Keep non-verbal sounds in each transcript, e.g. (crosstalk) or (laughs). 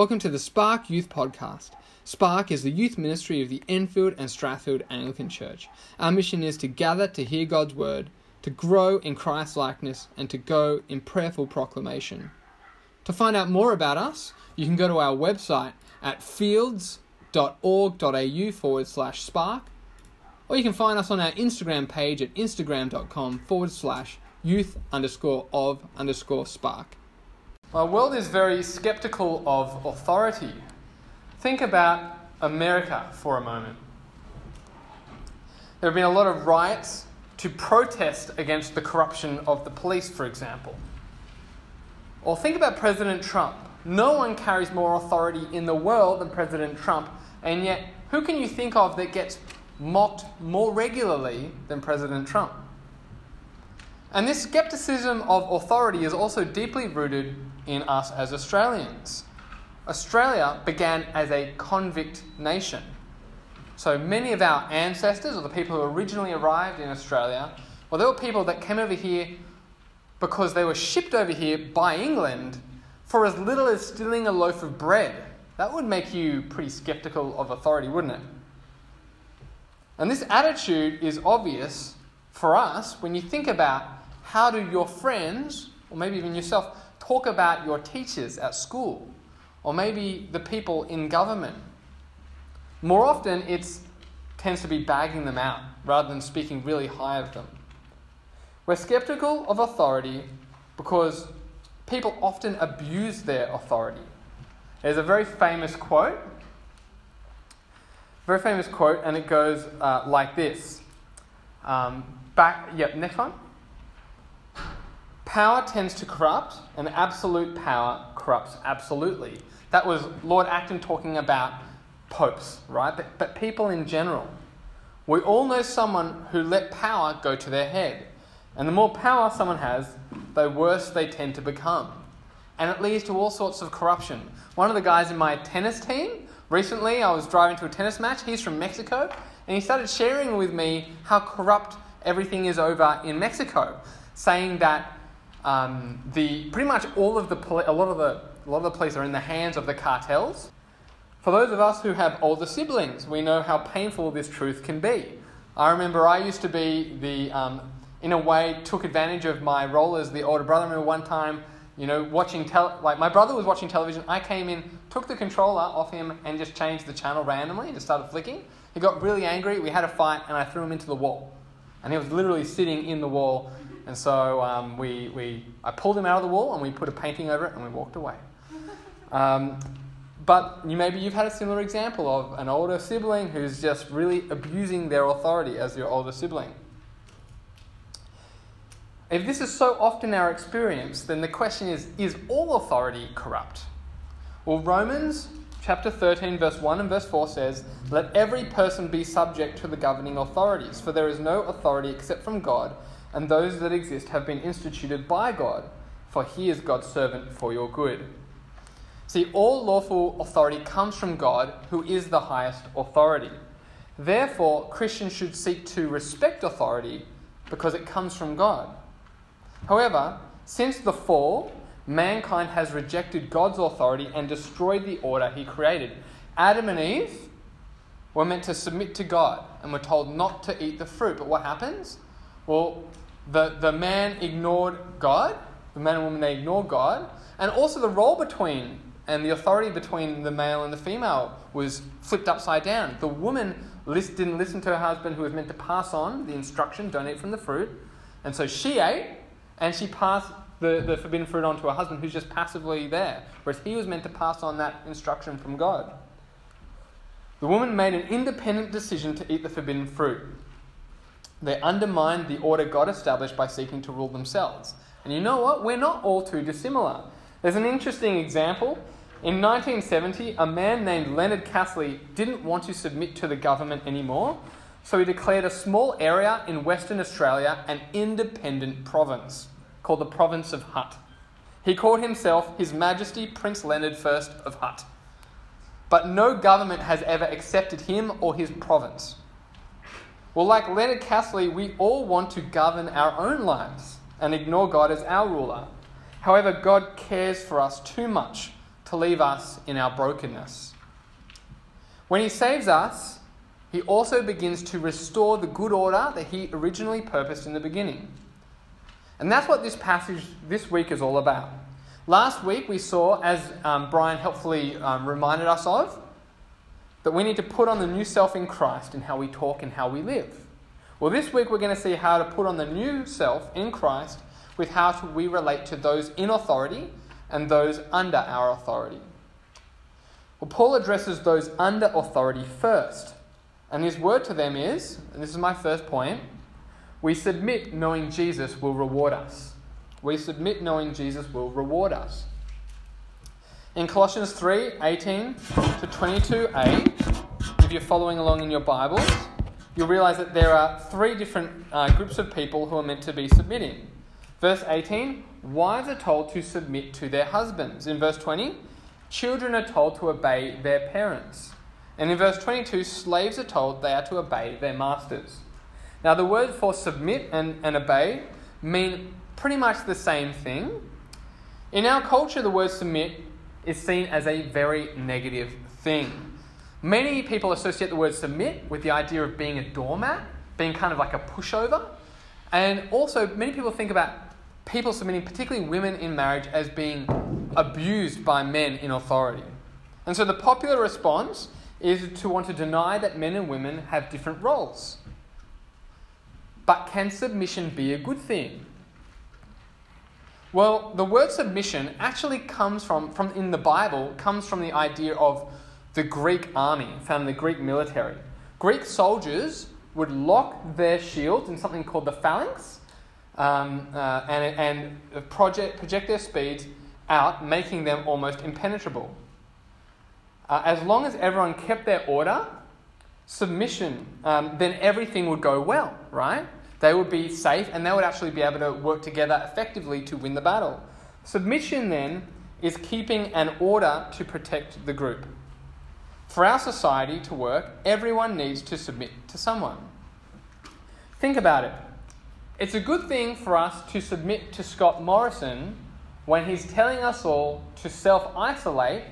Welcome to the Spark Youth Podcast. Spark is the youth ministry of the Enfield and Strathfield Anglican Church. Our mission is to gather to hear God's word, to grow in Christ likeness, and to go in prayerful proclamation. To find out more about us, you can go to our website at fields.org.au forward slash spark, or you can find us on our Instagram page at instagram.com forward slash youth underscore of underscore spark. Our world is very skeptical of authority. Think about America for a moment. There have been a lot of riots to protest against the corruption of the police, for example. Or think about President Trump. No one carries more authority in the world than President Trump, and yet, who can you think of that gets mocked more regularly than President Trump? And this skepticism of authority is also deeply rooted in us as Australians. Australia began as a convict nation. So many of our ancestors, or the people who originally arrived in Australia, well, they were people that came over here because they were shipped over here by England for as little as stealing a loaf of bread. That would make you pretty skeptical of authority, wouldn't it? And this attitude is obvious for us when you think about how do your friends, or maybe even yourself, talk about your teachers at school, or maybe the people in government. More often, it tends to be bagging them out rather than speaking really high of them. We're skeptical of authority because people often abuse their authority. There's a very famous quote, very famous quote, and it goes uh, like this. Um, back, yep, next one. Power tends to corrupt, and absolute power corrupts absolutely. That was Lord Acton talking about popes, right? But, but people in general. We all know someone who let power go to their head. And the more power someone has, the worse they tend to become. And it leads to all sorts of corruption. One of the guys in my tennis team, recently I was driving to a tennis match, he's from Mexico, and he started sharing with me how corrupt everything is over in Mexico, saying that um, the pretty much all of the a lot of the a lot of the police are in the hands of the cartels. For those of us who have older siblings, we know how painful this truth can be. I remember I used to be the, um, in a way, took advantage of my role as the older brother. I remember one time, you know, watching tel- like my brother was watching television. I came in, took the controller off him, and just changed the channel randomly and just started flicking. He got really angry. We had a fight, and I threw him into the wall. And he was literally sitting in the wall and so um, we, we, I pulled him out of the wall and we put a painting over it and we walked away. (laughs) Um, but you, maybe you've had a similar example of an older sibling who's just really abusing their authority as your older sibling. If this is so often our experience, then the question is is all authority corrupt? Well, Romans chapter 13, verse 1 and verse 4 says, Let every person be subject to the governing authorities, for there is no authority except from God and those that exist have been instituted by God, for he is God's servant for your good. See, all lawful authority comes from God, who is the highest authority. Therefore, Christians should seek to respect authority because it comes from God. However, since the fall, mankind has rejected God's authority and destroyed the order he created. Adam and Eve were meant to submit to God and were told not to eat the fruit. But what happens? Well, the, the man ignored God, the man and woman, they ignored God, and also the role between and the authority between the male and the female was flipped upside down. The woman list, didn't listen to her husband, who was meant to pass on the instruction, don't eat from the fruit, and so she ate, and she passed the, the forbidden fruit on to her husband, who's just passively there, whereas he was meant to pass on that instruction from God. The woman made an independent decision to eat the forbidden fruit. They undermined the order God established by seeking to rule themselves. And you know what? We're not all too dissimilar. There's an interesting example. In 1970, a man named Leonard Casley didn't want to submit to the government anymore, so he declared a small area in Western Australia an independent province called the Province of Hutt. He called himself His Majesty Prince Leonard I of Hutt. But no government has ever accepted him or his province. Well, like Leonard Casley, we all want to govern our own lives and ignore God as our ruler. However, God cares for us too much to leave us in our brokenness. When He saves us, He also begins to restore the good order that He originally purposed in the beginning. And that's what this passage this week is all about. Last week we saw, as um, Brian helpfully um, reminded us of, that we need to put on the new self in Christ in how we talk and how we live. Well, this week we're going to see how to put on the new self in Christ with how to, we relate to those in authority and those under our authority. Well, Paul addresses those under authority first. And his word to them is, and this is my first point, we submit knowing Jesus will reward us. We submit knowing Jesus will reward us. In Colossians 3 18 to 22a, if you're following along in your Bibles, you'll realize that there are three different uh, groups of people who are meant to be submitting. Verse 18 wives are told to submit to their husbands. In verse 20, children are told to obey their parents. And in verse 22, slaves are told they are to obey their masters. Now, the word for submit and, and obey mean pretty much the same thing. In our culture, the word submit is seen as a very negative thing. Many people associate the word submit with the idea of being a doormat, being kind of like a pushover. And also, many people think about people submitting, particularly women in marriage, as being abused by men in authority. And so the popular response is to want to deny that men and women have different roles. But can submission be a good thing? Well, the word submission actually comes from, from in the Bible, comes from the idea of the Greek army, found in the Greek military. Greek soldiers would lock their shields in something called the phalanx um, uh, and, and project, project their speeds out, making them almost impenetrable. Uh, as long as everyone kept their order, submission, um, then everything would go well, right? They would be safe and they would actually be able to work together effectively to win the battle. Submission, then, is keeping an order to protect the group. For our society to work, everyone needs to submit to someone. Think about it. It's a good thing for us to submit to Scott Morrison when he's telling us all to self isolate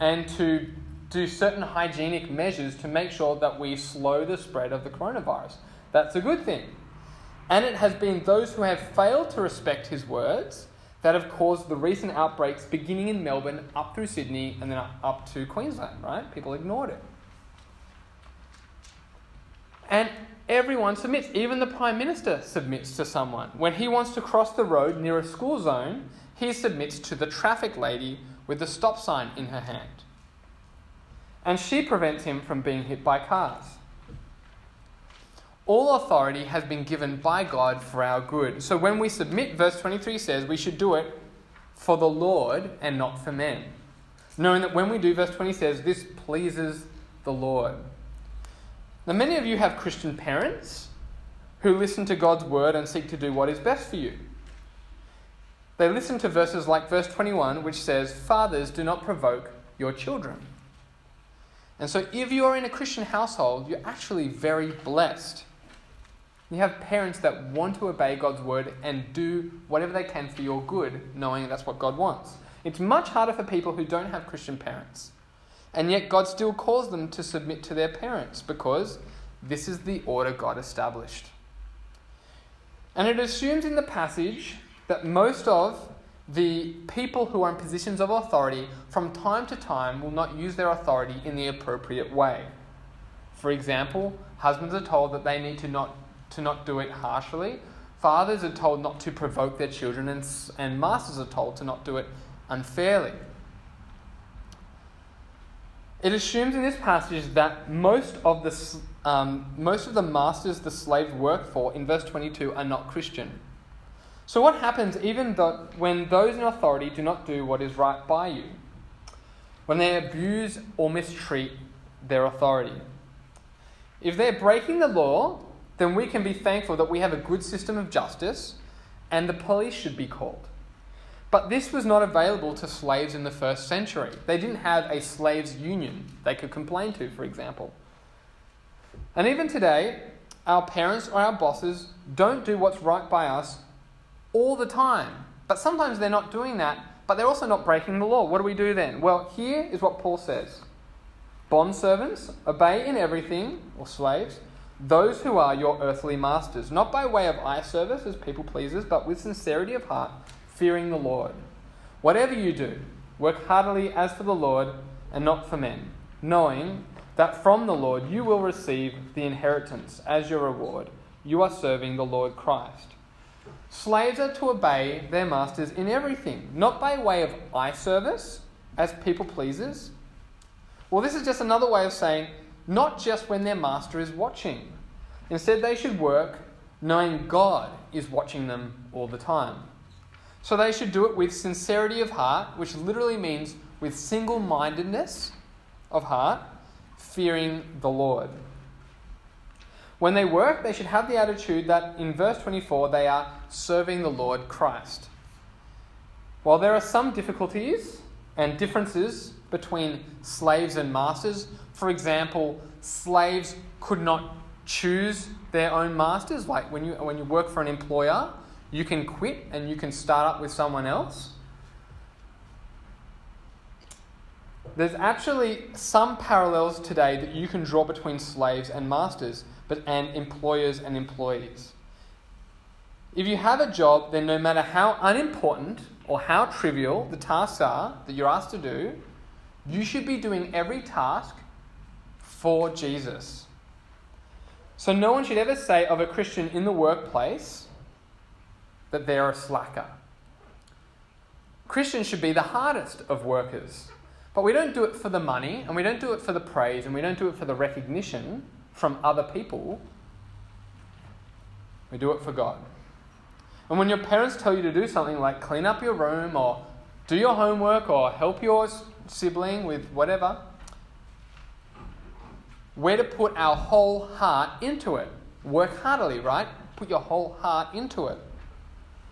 and to do certain hygienic measures to make sure that we slow the spread of the coronavirus. That's a good thing. And it has been those who have failed to respect his words that have caused the recent outbreaks beginning in Melbourne up through Sydney and then up to Queensland, right? People ignored it. And everyone submits. Even the Prime Minister submits to someone. When he wants to cross the road near a school zone, he submits to the traffic lady with the stop sign in her hand. And she prevents him from being hit by cars. All authority has been given by God for our good. So when we submit, verse 23 says we should do it for the Lord and not for men. Knowing that when we do, verse 20 says, this pleases the Lord. Now, many of you have Christian parents who listen to God's word and seek to do what is best for you. They listen to verses like verse 21, which says, Fathers, do not provoke your children. And so, if you are in a Christian household, you're actually very blessed. You have parents that want to obey God's word and do whatever they can for your good, knowing that's what God wants. It's much harder for people who don't have Christian parents. And yet, God still calls them to submit to their parents because this is the order God established. And it assumes in the passage that most of the people who are in positions of authority from time to time will not use their authority in the appropriate way. For example, husbands are told that they need to not, to not do it harshly. Fathers are told not to provoke their children, and, and masters are told to not do it unfairly. It assumes in this passage that most of the, um, most of the masters the slaves work for in verse 22 are not Christian. So, what happens even though, when those in authority do not do what is right by you? When they abuse or mistreat their authority? If they're breaking the law, then we can be thankful that we have a good system of justice and the police should be called. But this was not available to slaves in the first century. They didn't have a slaves' union they could complain to, for example. And even today, our parents or our bosses don't do what's right by us all the time. But sometimes they're not doing that but they're also not breaking the law. What do we do then? Well, here is what Paul says Bondservants, obey in everything, or slaves, those who are your earthly masters, not by way of eye service as people pleasers, but with sincerity of heart, fearing the Lord. Whatever you do, work heartily as for the Lord and not for men, knowing that from the Lord you will receive the inheritance as your reward. You are serving the Lord Christ. Slaves are to obey their masters in everything, not by way of eye service as people pleasers. Well, this is just another way of saying not just when their master is watching. Instead, they should work knowing God is watching them all the time. So they should do it with sincerity of heart, which literally means with single mindedness of heart, fearing the Lord. When they work, they should have the attitude that in verse 24 they are serving the Lord Christ. While there are some difficulties and differences between slaves and masters, for example, slaves could not choose their own masters. Like when you, when you work for an employer, you can quit and you can start up with someone else. There's actually some parallels today that you can draw between slaves and masters, but and employers and employees. If you have a job, then no matter how unimportant or how trivial the tasks are that you're asked to do, you should be doing every task for Jesus. So no one should ever say of a Christian in the workplace that they're a slacker. Christians should be the hardest of workers. But we don't do it for the money, and we don't do it for the praise, and we don't do it for the recognition from other people. We do it for God. And when your parents tell you to do something like clean up your room, or do your homework, or help your sibling with whatever, we're to put our whole heart into it. Work heartily, right? Put your whole heart into it.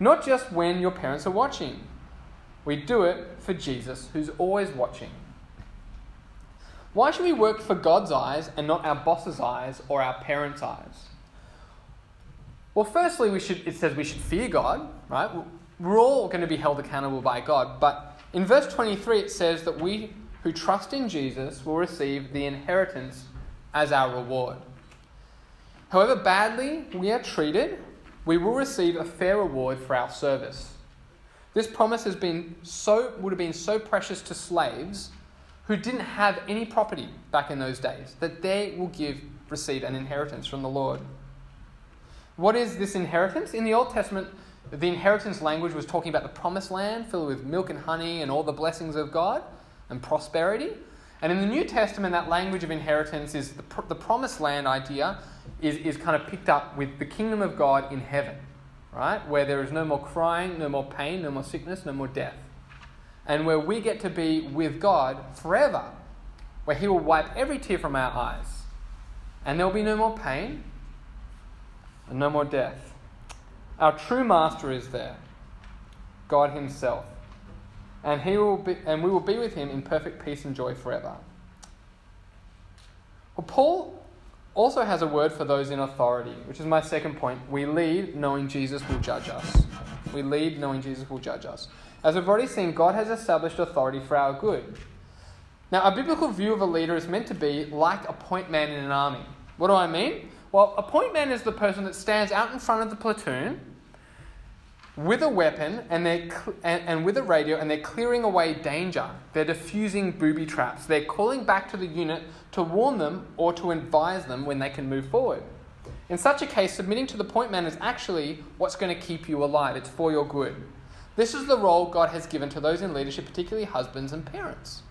Not just when your parents are watching. We do it for Jesus, who's always watching. Why should we work for God's eyes and not our boss's eyes or our parents' eyes? Well, firstly, we should, it says we should fear God, right? We're all going to be held accountable by God. But in verse 23, it says that we who trust in Jesus will receive the inheritance as our reward. However badly we are treated, we will receive a fair reward for our service. This promise has been so, would have been so precious to slaves who didn't have any property back in those days that they will give, receive an inheritance from the Lord. What is this inheritance? In the Old Testament, the inheritance language was talking about the promised land filled with milk and honey and all the blessings of God and prosperity. And in the New Testament, that language of inheritance is the, the promised land idea is, is kind of picked up with the kingdom of God in heaven right? Where there is no more crying, no more pain, no more sickness, no more death. And where we get to be with God forever, where He will wipe every tear from our eyes. And there will be no more pain and no more death. Our true master is there, God Himself. And, he will be, and we will be with Him in perfect peace and joy forever. Well, Paul also has a word for those in authority, which is my second point. We lead knowing Jesus will judge us. We lead knowing Jesus will judge us. As we've already seen, God has established authority for our good. Now, a biblical view of a leader is meant to be like a point man in an army. What do I mean? Well, a point man is the person that stands out in front of the platoon with a weapon and, they're cl- and, and, with a radio and they're clearing away danger. They're diffusing booby traps. They're calling back to the unit to warn them or to advise them when they can move forward. In such a case, submitting to the point man is actually what's going to keep you alive. It's for your good. This is the role God has given to those in leadership, particularly husbands and parents.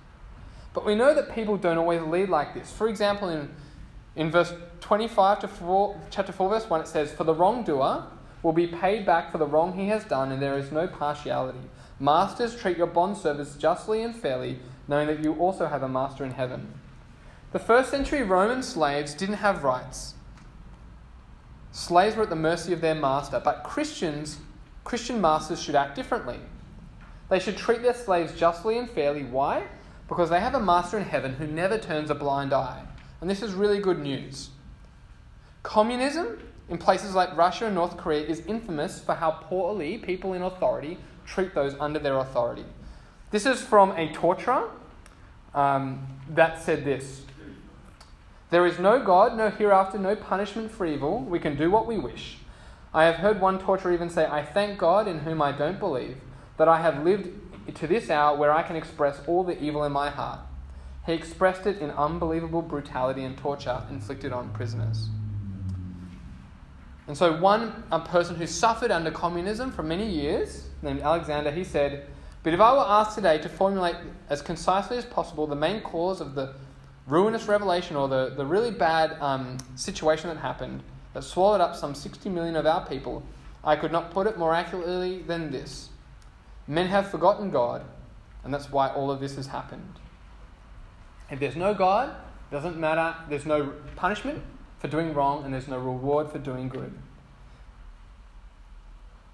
But we know that people don't always lead like this. For example, in, in verse 25 to 4, chapter 4, verse 1, it says, For the wrongdoer will be paid back for the wrong he has done, and there is no partiality. Masters, treat your bondservants justly and fairly, knowing that you also have a master in heaven. The first century Roman slaves didn't have rights. Slaves were at the mercy of their master, but Christians, Christian masters should act differently. They should treat their slaves justly and fairly. Why? Because they have a master in heaven who never turns a blind eye. And this is really good news. Communism in places like Russia and North Korea is infamous for how poorly people in authority treat those under their authority. This is from a torturer um, that said this There is no God, no hereafter, no punishment for evil. We can do what we wish. I have heard one torturer even say, I thank God in whom I don't believe, that I have lived to this hour where I can express all the evil in my heart. He expressed it in unbelievable brutality and torture inflicted on prisoners. And so, one a person who suffered under communism for many years, named Alexander, he said, But if I were asked today to formulate as concisely as possible the main cause of the ruinous revelation or the, the really bad um, situation that happened that swallowed up some 60 million of our people, I could not put it more accurately than this. Men have forgotten God, and that's why all of this has happened. If there's no God, it doesn't matter, there's no punishment for doing wrong, and there's no reward for doing good.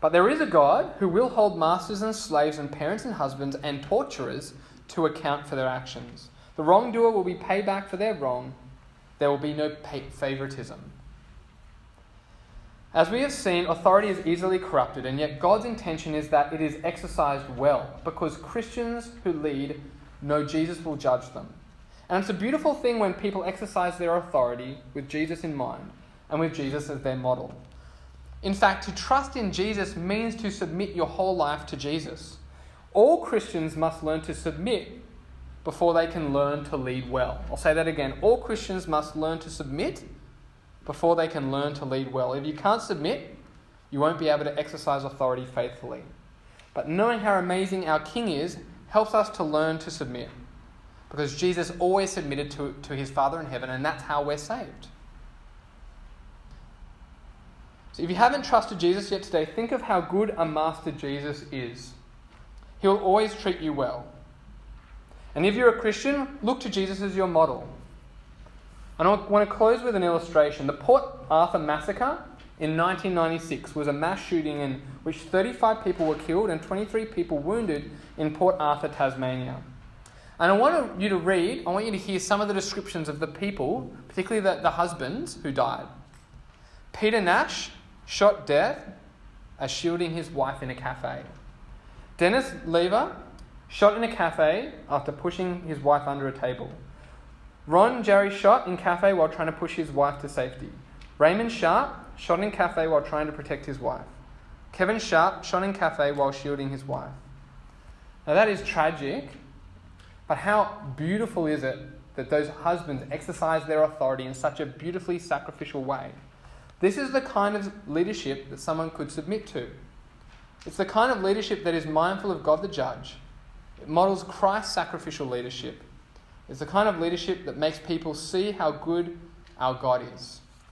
But there is a God who will hold masters and slaves and parents and husbands and torturers to account for their actions. The wrongdoer will be paid back for their wrong. There will be no favoritism. As we have seen, authority is easily corrupted, and yet God's intention is that it is exercised well, because Christians who lead know Jesus will judge them. And it's a beautiful thing when people exercise their authority with Jesus in mind and with Jesus as their model. In fact, to trust in Jesus means to submit your whole life to Jesus. All Christians must learn to submit before they can learn to lead well. I'll say that again. All Christians must learn to submit before they can learn to lead well. If you can't submit, you won't be able to exercise authority faithfully. But knowing how amazing our King is helps us to learn to submit. Because Jesus always submitted to, to his Father in heaven, and that's how we're saved. So if you haven't trusted Jesus yet today, think of how good a master Jesus is. He'll always treat you well. And if you're a Christian, look to Jesus as your model. And I want to close with an illustration. The Port Arthur massacre in 1996 was a mass shooting in which 35 people were killed and 23 people wounded in Port Arthur, Tasmania. And I want you to read, I want you to hear some of the descriptions of the people, particularly the, the husbands who died. Peter Nash shot death as shielding his wife in a cafe. Dennis Lever shot in a cafe after pushing his wife under a table. Ron Jary shot in cafe while trying to push his wife to safety. Raymond Sharp shot in cafe while trying to protect his wife. Kevin Sharp shot in cafe while shielding his wife. Now that is tragic but how beautiful is it that those husbands exercise their authority in such a beautifully sacrificial way? This is the kind of leadership that someone could submit to. It's the kind of leadership that is mindful of God the judge. It models Christ's sacrificial leadership. It's the kind of leadership that makes people see how good our God is.